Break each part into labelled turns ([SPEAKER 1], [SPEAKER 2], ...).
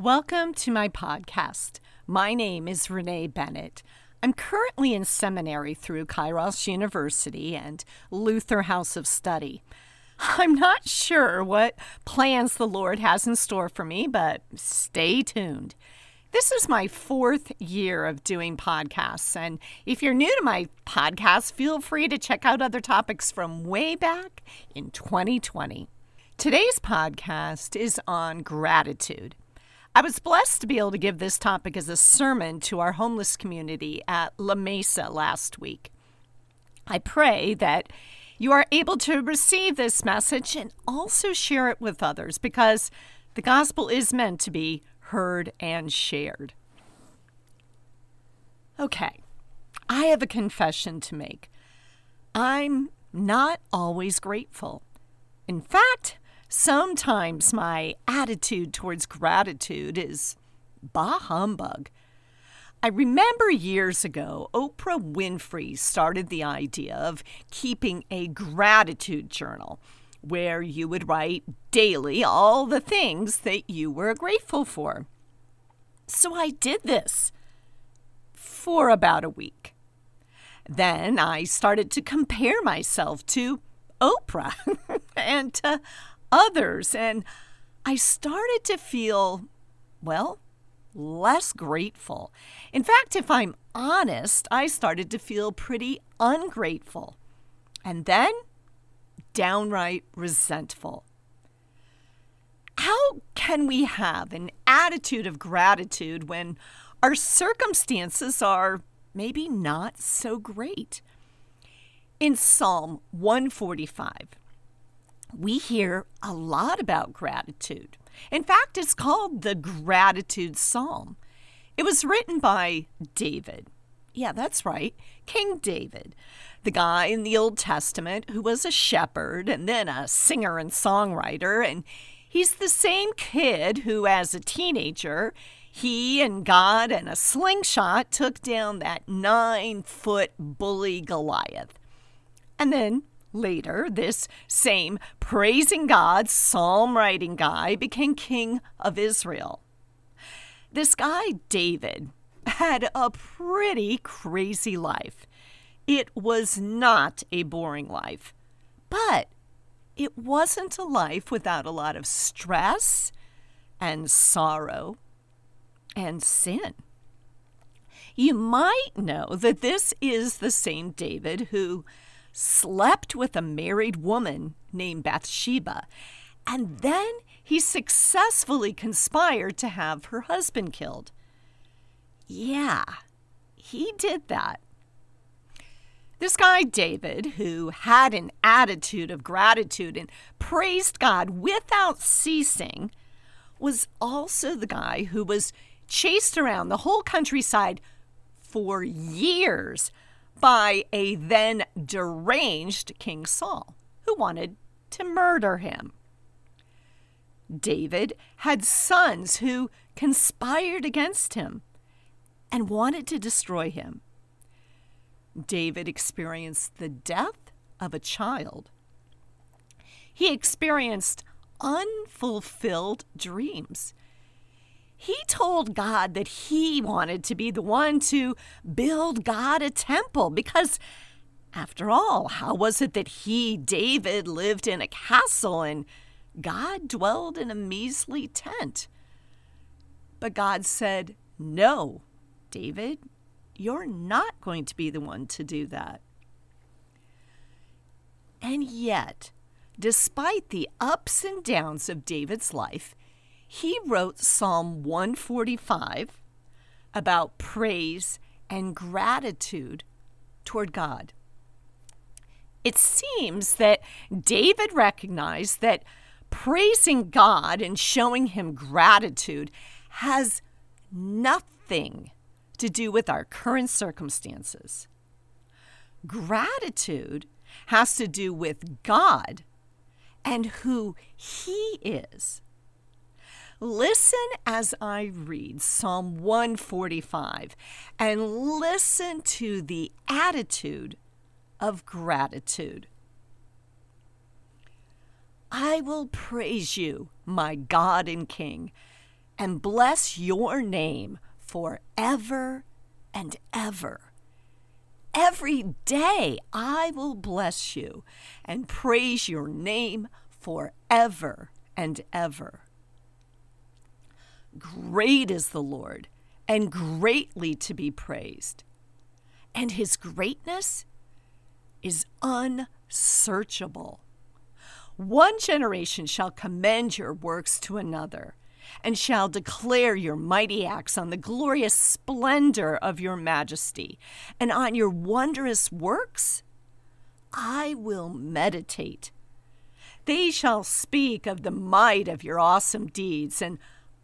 [SPEAKER 1] Welcome to my podcast. My name is Renee Bennett. I'm currently in seminary through Kairos University and Luther House of Study. I'm not sure what plans the Lord has in store for me, but stay tuned. This is my fourth year of doing podcasts, and if you're new to my podcast, feel free to check out other topics from way back in 2020. Today's podcast is on gratitude. I was blessed to be able to give this topic as a sermon to our homeless community at La Mesa last week. I pray that you are able to receive this message and also share it with others because the gospel is meant to be heard and shared. Okay, I have a confession to make. I'm not always grateful. In fact, Sometimes my attitude towards gratitude is bah humbug. I remember years ago, Oprah Winfrey started the idea of keeping a gratitude journal where you would write daily all the things that you were grateful for. So I did this for about a week. Then I started to compare myself to Oprah and to others. And I started to feel, well, less grateful. In fact, if I'm honest, I started to feel pretty ungrateful and then downright resentful. How can we have an attitude of gratitude when our circumstances are maybe not so great? In Psalm 145, we hear a lot about gratitude. In fact, it's called the Gratitude Psalm. It was written by David. Yeah, that's right, King David, the guy in the Old Testament who was a shepherd and then a singer and songwriter. And he's the same kid who, as a teenager, he and God and a slingshot took down that nine foot bully Goliath. And then Later, this same praising God, psalm writing guy became king of Israel. This guy, David, had a pretty crazy life. It was not a boring life, but it wasn't a life without a lot of stress and sorrow and sin. You might know that this is the same David who slept with a married woman named Bathsheba, and then he successfully conspired to have her husband killed. Yeah, he did that. This guy, David, who had an attitude of gratitude and praised God without ceasing, was also the guy who was chased around the whole countryside for years by a then deranged King Saul, who wanted to murder him. David had sons who conspired against him and wanted to destroy him. David experienced the death of a child. He experienced unfulfilled dreams he told God that he wanted to be the one to build God a temple because, after all, how was it that he, David, lived in a castle and God dwelled in a measly tent? But God said, No, David, you're not going to be the one to do that. And yet, despite the ups and downs of David's life, he wrote Psalm 145 about praise and gratitude toward God. It seems that David recognized that praising God and showing him gratitude has nothing to do with our current circumstances. Gratitude has to do with God and who He is. Listen as I read Psalm 145 and listen to the attitude of gratitude. I will praise you, my God and King, and bless your name forever and ever. Every day I will bless you and praise your name forever and ever. Great is the Lord and greatly to be praised, and his greatness is unsearchable. One generation shall commend your works to another, and shall declare your mighty acts on the glorious splendor of your majesty, and on your wondrous works I will meditate. They shall speak of the might of your awesome deeds, and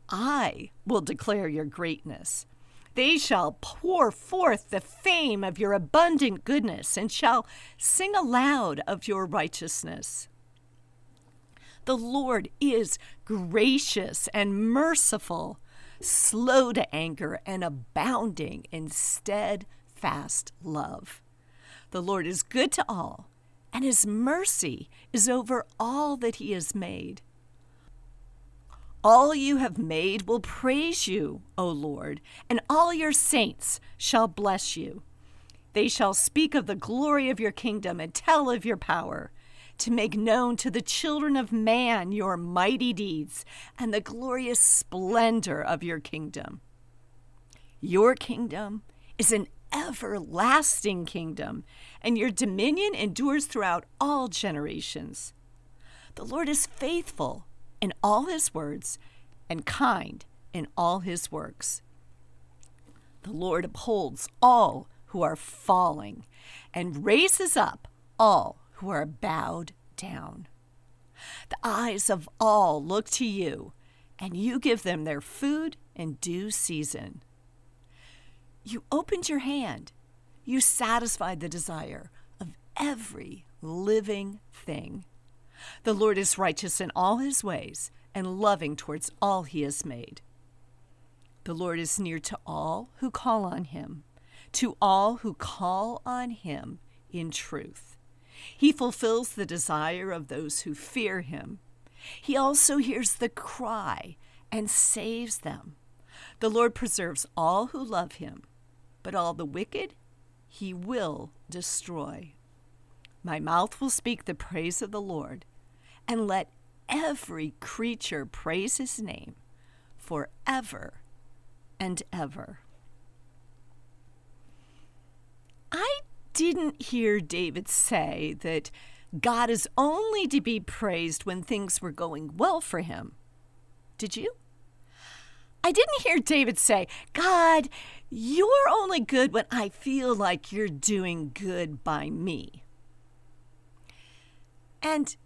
[SPEAKER 1] I will declare your greatness. They shall pour forth the fame of your abundant goodness, and shall sing aloud of your righteousness. The Lord is gracious and merciful, slow to anger, and abounding in steadfast love. The Lord is good to all, and his mercy is over all that he has made. All you have made will praise you, O Lord, and all your saints shall bless you. They shall speak of the glory of your kingdom and tell of your power to make known to the children of man your mighty deeds and the glorious splendor of your kingdom. Your kingdom is an everlasting kingdom, and your dominion endures throughout all generations. The Lord is faithful in all his words and kind in all his works. The Lord upholds all who are falling and raises up all who are bowed down. The eyes of all look to you, and you give them their food in due season. You opened your hand, you satisfied the desire of every living thing. The Lord is righteous in all his ways and loving towards all he has made. The Lord is near to all who call on him, to all who call on him in truth. He fulfills the desire of those who fear him. He also hears the cry and saves them. The Lord preserves all who love him, but all the wicked he will destroy. My mouth will speak the praise of the Lord, and let every creature praise his name forever and ever. I didn't hear David say that God is only to be praised when things were going well for him. Did you? I didn't hear David say, God, you're only good when I feel like you're doing good by me. And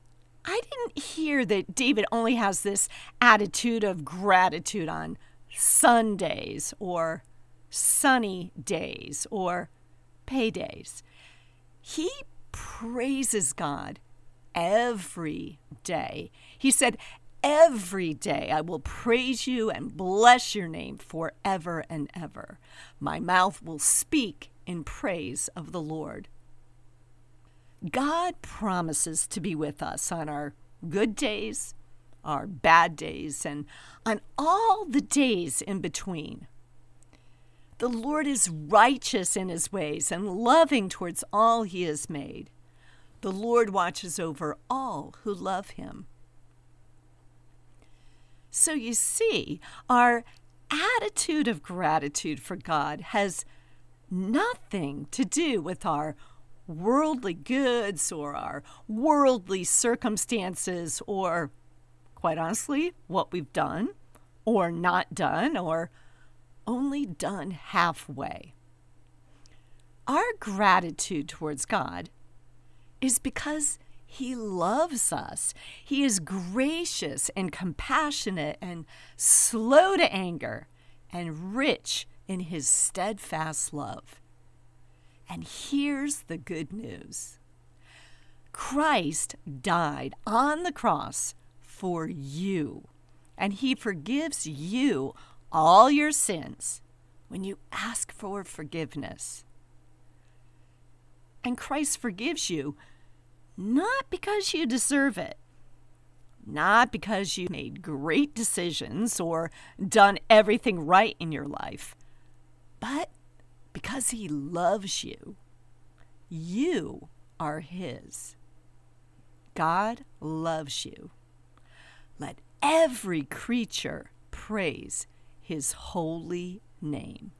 [SPEAKER 1] I didn't hear that David only has this attitude of gratitude on Sundays or sunny days or paydays. He praises God every day. He said, Every day I will praise you and bless your name forever and ever. My mouth will speak in praise of the Lord. God promises to be with us on our good days, our bad days, and on all the days in between. The Lord is righteous in his ways and loving towards all he has made. The Lord watches over all who love him. So you see, our attitude of gratitude for God has nothing to do with our worldly goods or our worldly circumstances or, quite honestly, what we've done or not done or only done halfway. Our gratitude towards God is because He loves us. He is gracious and compassionate and slow to anger and rich in His steadfast love. And here's the good news Christ died on the cross for you, and He forgives you all your sins when you ask for forgiveness. And Christ forgives you not because you deserve it, not because you made great decisions or done everything right in your life, but because He loves you. You are His. God loves you. Let every creature praise His holy name.